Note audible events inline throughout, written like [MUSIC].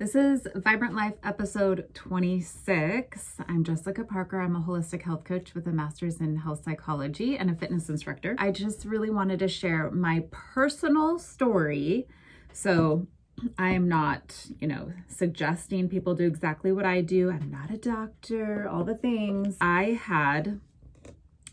This is Vibrant Life episode 26. I'm Jessica Parker. I'm a holistic health coach with a master's in health psychology and a fitness instructor. I just really wanted to share my personal story. So, I am not, you know, suggesting people do exactly what I do. I'm not a doctor, all the things. I had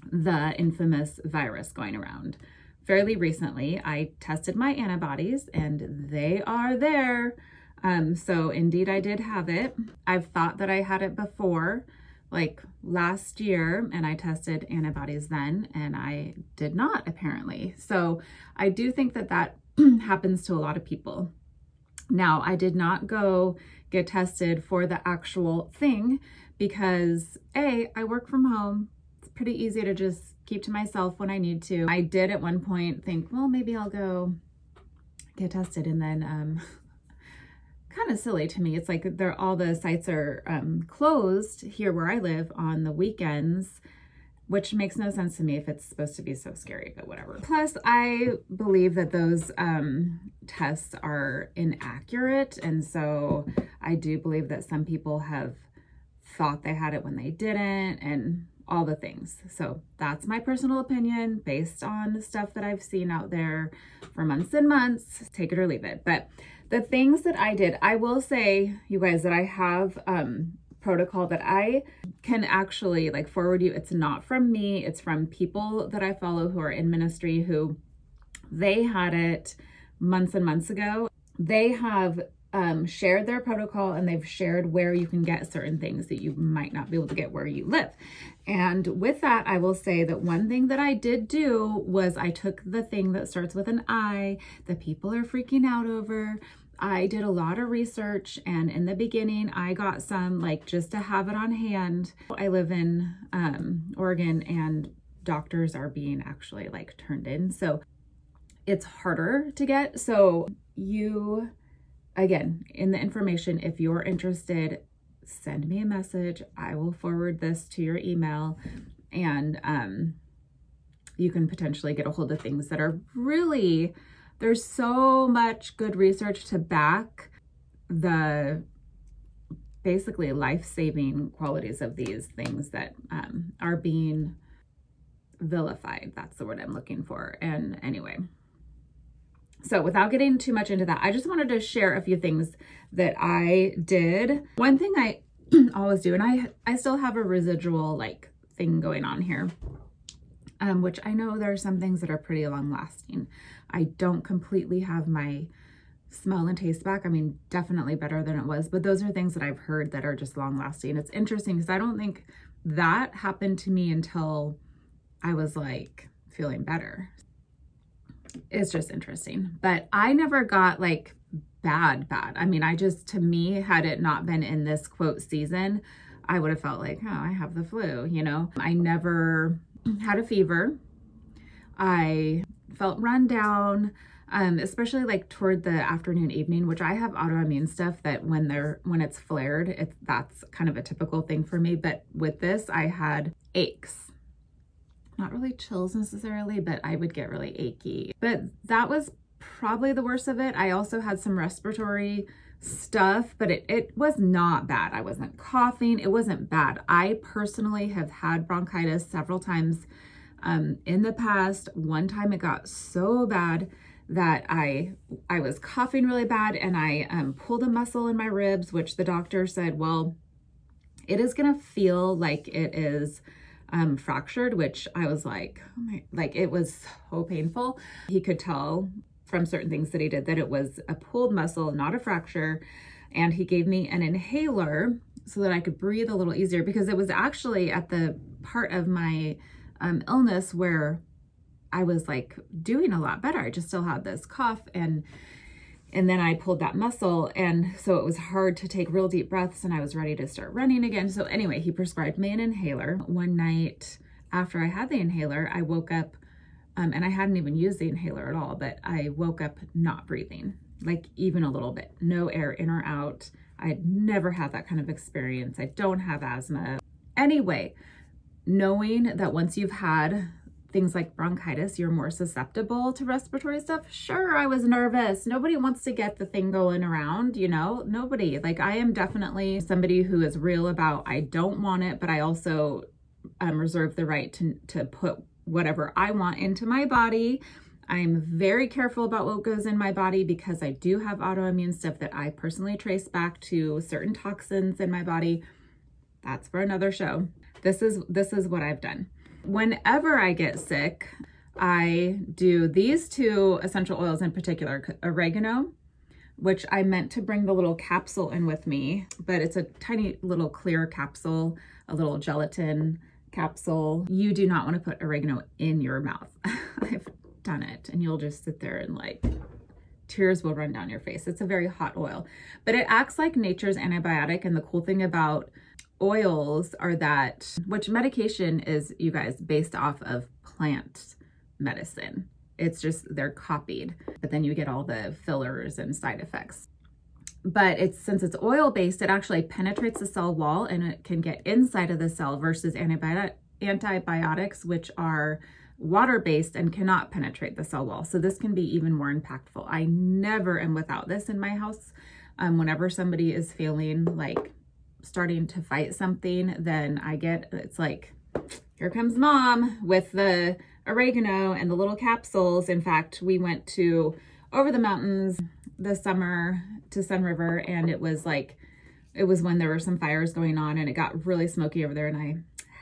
the infamous virus going around. Fairly recently, I tested my antibodies and they are there. Um, so indeed I did have it. I've thought that I had it before, like last year, and I tested antibodies then, and I did not apparently. So I do think that that [CLEARS THROAT] happens to a lot of people. Now, I did not go get tested for the actual thing because A, I work from home. It's pretty easy to just keep to myself when I need to. I did at one point think, well, maybe I'll go get tested and then um [LAUGHS] kind of silly to me. It's like they're all the sites are um, closed here where I live on the weekends, which makes no sense to me if it's supposed to be so scary, but whatever. Plus, I believe that those um, tests are inaccurate. And so I do believe that some people have thought they had it when they didn't and all the things. So that's my personal opinion based on stuff that I've seen out there for months and months. Take it or leave it. But the things that I did, I will say, you guys, that I have um, protocol that I can actually like forward you. It's not from me, it's from people that I follow who are in ministry who they had it months and months ago. They have um, shared their protocol and they've shared where you can get certain things that you might not be able to get where you live. And with that, I will say that one thing that I did do was I took the thing that starts with an I that people are freaking out over. I did a lot of research, and in the beginning, I got some like just to have it on hand. I live in um, Oregon, and doctors are being actually like turned in. So it's harder to get. So you again, in the information, if you're interested, send me a message. I will forward this to your email and um, you can potentially get a hold of things that are really, there's so much good research to back the basically life saving qualities of these things that um, are being vilified. That's the word I'm looking for. And anyway, so without getting too much into that, I just wanted to share a few things that I did. One thing I [CLEARS THROAT] always do, and I, I still have a residual like thing going on here, um, which I know there are some things that are pretty long lasting. I don't completely have my smell and taste back. I mean, definitely better than it was, but those are things that I've heard that are just long lasting. It's interesting because I don't think that happened to me until I was like feeling better it's just interesting. But I never got like bad, bad. I mean, I just, to me, had it not been in this quote season, I would have felt like, oh, I have the flu, you know? I never had a fever. I felt run down. Um, especially like toward the afternoon evening which i have autoimmune stuff that when they're when it's flared it's that's kind of a typical thing for me but with this i had aches not really chills necessarily, but I would get really achy. But that was probably the worst of it. I also had some respiratory stuff, but it, it was not bad. I wasn't coughing. It wasn't bad. I personally have had bronchitis several times um, in the past. One time it got so bad that I I was coughing really bad and I um, pulled a muscle in my ribs, which the doctor said, well, it is to feel like it is um, fractured, which I was like, oh my, like it was so painful. He could tell from certain things that he did that it was a pulled muscle, not a fracture. And he gave me an inhaler so that I could breathe a little easier because it was actually at the part of my um, illness where I was like doing a lot better. I just still had this cough and and then I pulled that muscle. And so it was hard to take real deep breaths and I was ready to start running again. So, anyway, he prescribed me an inhaler. One night after I had the inhaler, I woke up um, and I hadn't even used the inhaler at all, but I woke up not breathing, like even a little bit, no air in or out. I had never had that kind of experience. I don't have asthma. Anyway, knowing that once you've had things like bronchitis, you're more susceptible to respiratory stuff. Sure, I was nervous. Nobody wants to get the thing going around, you know? Nobody. Like, I am definitely somebody who is real about I don't want it, but I also um, reserve the right to, to put whatever I want into my body. I'm very careful about what goes in my body because I do have autoimmune stuff that I personally trace back to certain toxins in my body. That's for another show. This is this is what I've done. Whenever I get sick, I do these two essential oils in particular, oregano, which I meant to bring the little capsule in with me, but it's a tiny little clear capsule, a little gelatin capsule. You do not want to put oregano in your mouth. [LAUGHS] I've done it and you'll just sit there and like tears will run down your face. It's a very hot oil, but it acts like nature's antibiotic. And the cool thing about oils are that, which medication is, you guys, based off of plant medicine. It's just they're copied, but then you get all the fillers and side effects but it's since it's oil based, it actually penetrates the cell wall and it can get inside of the cell versus antibiotic antibiotics, which are water based and cannot penetrate the cell wall. So this can be even more impactful. I never am without this in my house. Um, whenever somebody is feeling like starting to fight something, then I get it's like, here comes mom with the oregano and the little capsules. In fact, we went to over the mountains this summer to Sunriver and it was like it was when there were some fires going on and it got really smoky over there and I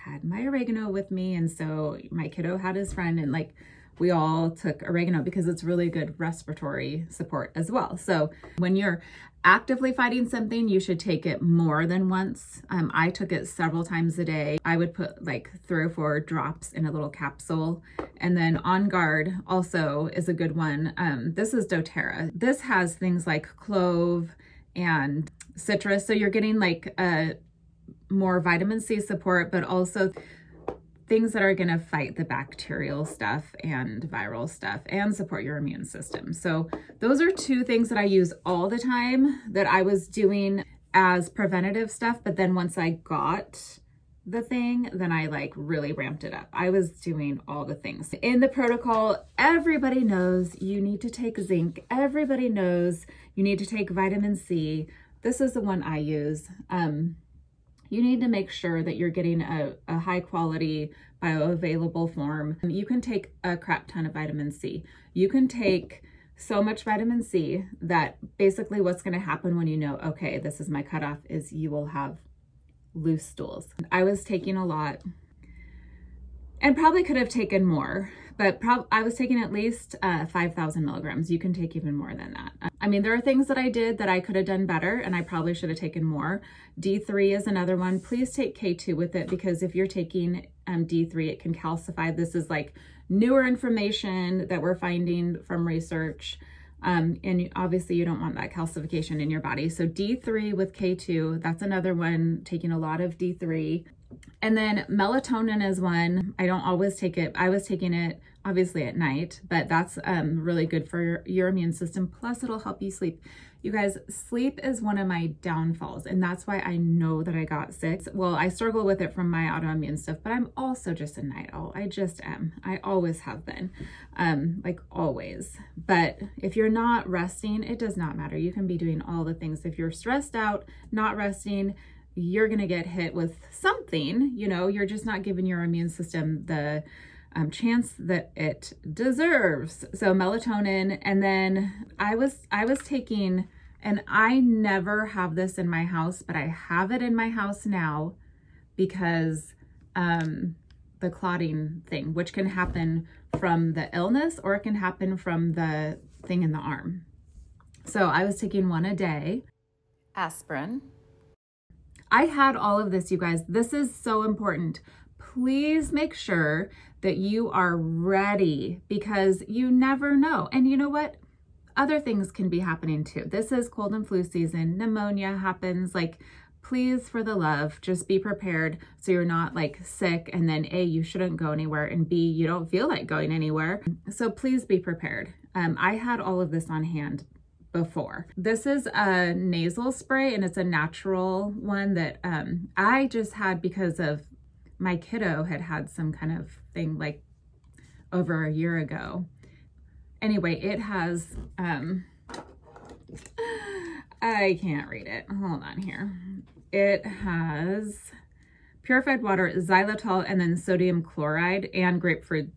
had my oregano with me and so my kiddo had his friend and like we all took oregano because it's really good respiratory support as well. So when you're actively fighting something, you should take it more than once. Um, I took it several times a day. I would put like three or four drops in a little capsule. And then On Guard also is a good one. Um, this is doTERRA. This has things like clove and citrus. So you're getting like a more vitamin C support, but also things that are going to fight the bacterial stuff and viral stuff and support your immune system. So, those are two things that I use all the time that I was doing as preventative stuff. But then once I got the thing, then I like really ramped it up. I was doing all the things. In the protocol, everybody knows you need to take zinc, everybody knows you need to take vitamin C. This is the one I use. Um, you need to make sure that you're getting a, a high quality bioavailable form. You can take a crap ton of vitamin C. You can take so much vitamin C that basically what's going to happen when you know, okay, this is my cutoff, is you will have loose stools. I was taking a lot and probably could have taken more but prob- I was taking at least uh, 5,000 milligrams. You can take even more than that. I mean, there are things that I did that I could have done better and I probably should have taken more. D3 is another one. Please take K2 with it because if you're taking um, D3, it can calcify. This is like newer information that we're finding from research. Um, and obviously, you don't want that calcification in your body. So, D3 with K2, that's another one, taking a lot of D3. And then melatonin is one. I don't always take it. I was taking it obviously at night, but that's um, really good for your, your immune system. Plus, it'll help you sleep. You guys, sleep is one of my downfalls, and that's why I know that I got sick. Well, I struggle with it from my autoimmune stuff, but I'm also just a night owl. I just am. I always have been, um, like always. But if you're not resting, it does not matter. You can be doing all the things. If you're stressed out, not resting, you're going to get hit with something, you know, you're just not giving your immune system the um, chance that it deserves. So melatonin, and then I was I was taking, and I never have this in my house, but I have it in my house now because um, the clotting thing, which can happen from the illness or it can happen from the thing in the arm. So I was taking one a day. Aspirin I had all of this, you guys. This is so important. Please make sure that you are ready because you never know. And you know what? Other things can be happening too. This is cold and flu season. Pneumonia happens. Like, please, for the love, just be prepared so you're not like sick and then A, you shouldn't go anywhere, and B, you don't feel like going anywhere. So please be prepared. Um, I had all of this on hand before. This is a nasal spray and it's a natural one that um, I just had because of my kiddo had had some kind of thing like over a year ago. Anyway, it has, um, [LAUGHS] I can't read it. Hold on here. It has purified water, xylitol, and then sodium chloride and grapefruit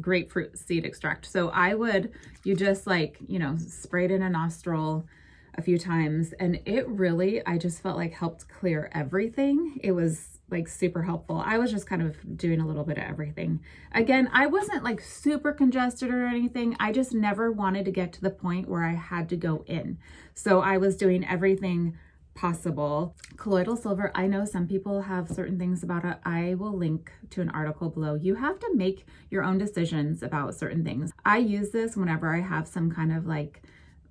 grapefruit seed extract. So I would, you just like, you know, spray it in a nostril a few times and it really, I just felt like helped clear everything. It was like super helpful. I was just kind of doing a little bit of everything. Again, I wasn't like super congested or anything. I just never wanted to get to the point where I had to go in. So I was doing everything possible. Colloidal silver, I know some people have certain things about it. I will link to an article below. You have to make your own decisions about certain things. I use this whenever I have some kind of like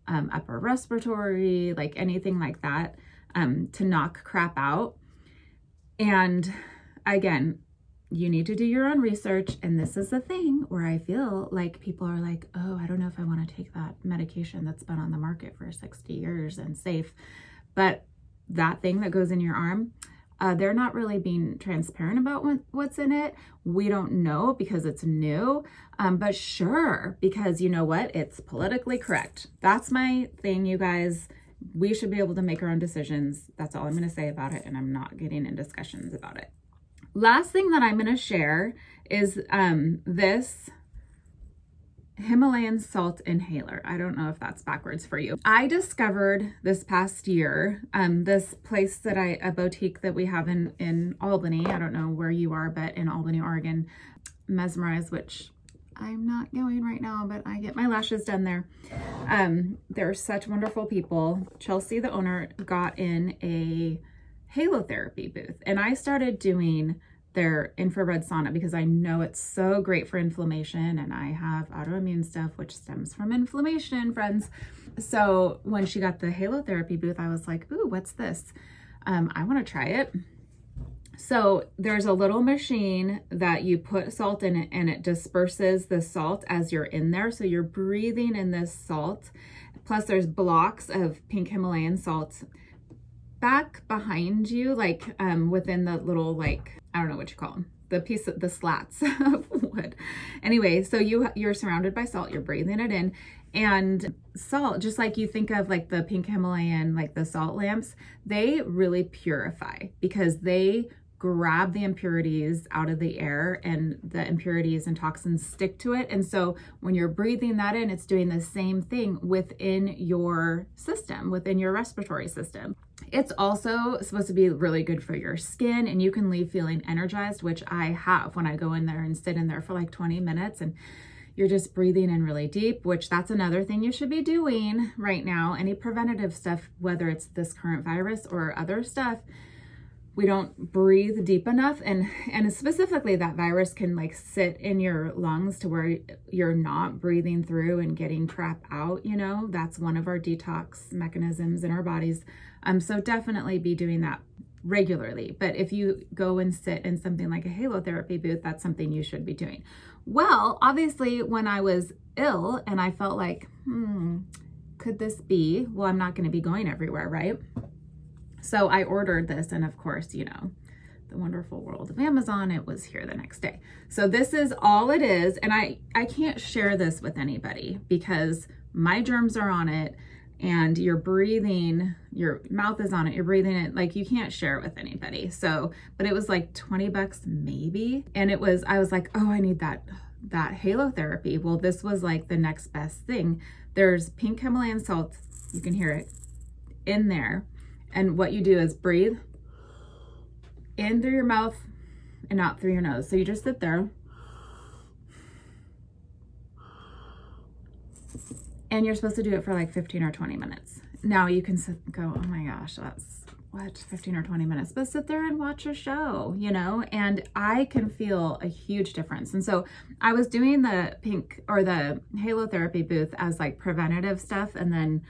um, upper respiratory, like anything like that, um, to knock crap out. And again, you need to do your own research. And this is the thing where I feel like people are like, oh, I don't know if I want to take that medication that's been on the market for 60 years and safe. But that thing that goes in your arm, uh, they're not really being transparent about what, what's in it. We don't know because it's new, um, but sure, because you know what? It's politically correct. That's my thing, you guys. We should be able to make our own decisions. That's all I'm going to say about it, and I'm not getting in discussions about it. Last thing that I'm going to share is um, this Himalayan salt inhaler. I don't know if that's backwards for you. I discovered this past year, um, this place that I, a boutique that we have in, in Albany. I don't know where you are, but in Albany, Oregon, Mesmerize, which I'm not going right now, but I get my lashes done there. Um, they're such wonderful people. Chelsea, the owner, got in a halo therapy booth and I started doing their infrared sauna because I know it's so great for inflammation and I have autoimmune stuff which stems from inflammation, friends. So when she got the halo therapy booth, I was like, ooh, what's this? Um, I want to try it. So there's a little machine that you put salt in it and it disperses the salt as you're in there. So you're breathing in this salt. Plus there's blocks of pink Himalayan salt back behind you, like um, within the little like I don't know what you call them, the piece of the slats [LAUGHS] of wood. Anyway, so you you're surrounded by salt, you're breathing it in, and salt, just like you think of like the pink Himalayan, like the salt lamps, they really purify because they grab the impurities out of the air and the impurities and toxins stick to it. And so when you're breathing that in, it's doing the same thing within your system, within your respiratory system. It's also supposed to be really good for your skin and you can leave feeling energized, which I have when I go in there and sit in there for like 20 minutes and you're just breathing in really deep, which that's another thing you should be doing right now. Any preventative stuff, whether it's this current virus or other stuff, we don't breathe deep enough and and specifically that virus can like sit in your lungs to where you're not breathing through and getting crap out you know? That's one of our detox mechanisms in our bodies. Um so definitely be doing that regularly. But if you go and sit in something like a halotherapy booth that's something you should be doing. Well obviously when i was ill and i felt like hmm could this be? Well i'm not going to be going everywhere right so I ordered this, and of course, you know, the wonderful world of Amazon, it was here the next day. So this is all it is, and I, I can't share this with anybody because my germs are on it and you're breathing, your mouth is on it, you're breathing it, like you can't share it with anybody. So, but it was like 20 bucks maybe. And it was, I was like, oh, I need that, that halo therapy. Well, this was like the next best thing. There's pink Himalayan salt, you can hear it in there and what you do is breathe in through your mouth and out through your nose. So you just sit there. And you're supposed to do it for like 15 or 20 minutes. Now you can sit, go, oh my gosh, that's what, 15 or 20 minutes, but sit there and watch a show, you know? And I can feel a huge difference. And so I was doing the pink or the halo therapy booth as like preventative stuff. And then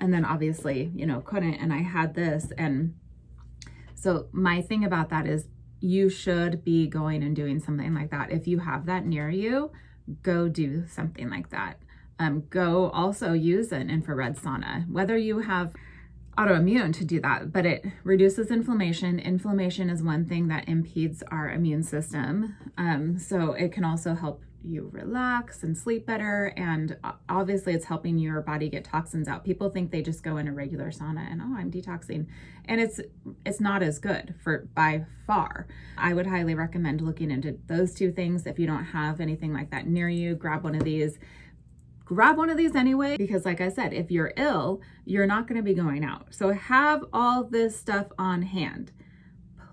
and then obviously, you know, couldn't. And I had this. And so my thing about that is you should be going and doing something like that. If you have that near you, go do something like that. Um, go also use an infrared sauna, whether you have autoimmune to do that, but it reduces inflammation. Inflammation is one thing that impedes our immune system. Um, so it can also help you relax and sleep better. And obviously, it's helping your body get toxins out. People think they just go in a regular sauna and oh, I'm detoxing, and it's it's not as good for by far. I would highly recommend looking into those two things. If you don't have anything like that near you, grab one of these. Grab one of these anyway, because like I said, if you're ill, you're not going to be going out. So have all this stuff on hand.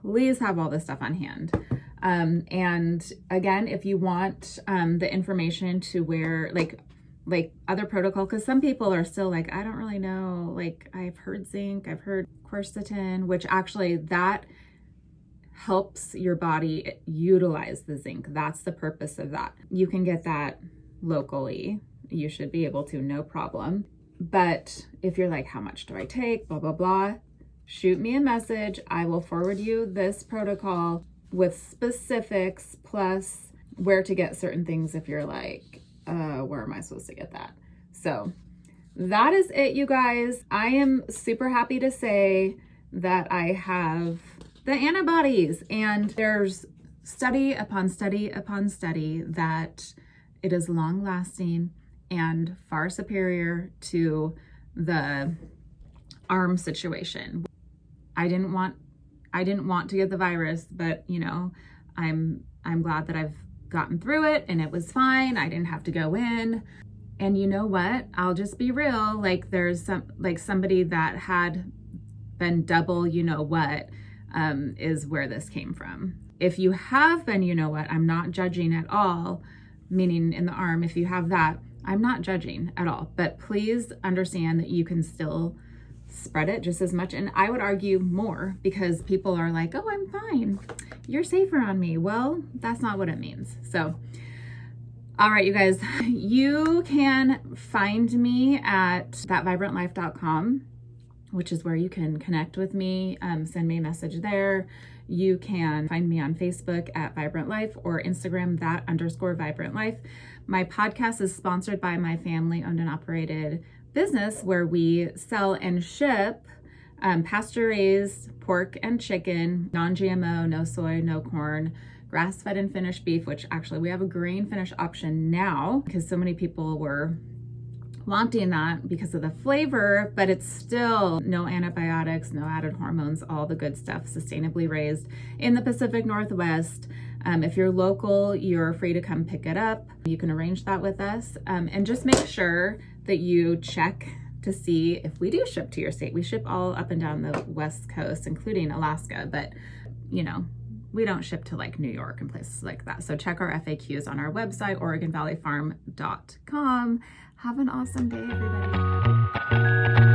Please have all this stuff on hand. Um, and again, if you want um, the information to where, like, like other protocol, because some people are still like, I don't really know. Like, I've heard zinc, I've heard quercetin, which actually that helps your body utilize the zinc. That's the purpose of that. You can get that locally. You should be able to, no problem. But if you're like, how much do I take? Blah, blah, blah. Shoot me a message. I will forward you this protocol with specifics plus where to get certain things if you're like, uh, where am I supposed to get that? So that is it, you guys. I am super happy to say that I have the antibodies, and there's study upon study upon study that it is long lasting and far superior to the arm situation. I didn't want I didn't want to get the virus, but you know, I'm I'm glad that I've gotten through it and it was fine. I didn't have to go in. And you know what? I'll just be real. Like there's some like somebody that had been double, you know what, um, is where this came from. If you have been, you know what, I'm not judging at all, meaning in the arm, if you have that, I'm not judging at all. But please understand that you can still spread it just as much. And I would argue more because people are like, oh, I'm fine. You're safer on me. Well, that's not what it means. So, all right, you guys, [LAUGHS] you can find me at thatvibrantlife.com, which is where you can connect with me, um, send me a message there. You can find me on Facebook at Vibrant Life or Instagram that underscore Vibrant Life. My podcast is sponsored by my family owned and operated business where we sell and ship um, pasture raised pork and chicken, non GMO, no soy, no corn, grass fed and finished beef, which actually we have a grain finish option now because so many people were wanting that because of the flavor, but it's still no antibiotics, no added hormones, all the good stuff, sustainably raised in the Pacific Northwest. Um, if you're local, you're free to come pick it up. You can arrange that with us. Um, and just make sure that you check to see if we do ship to your state. We ship all up and down the West Coast, including Alaska, but you know, we don't ship to like New York and places like that. So check our FAQs on our website, OregonValleyFarm.com. Have an awesome day, everybody.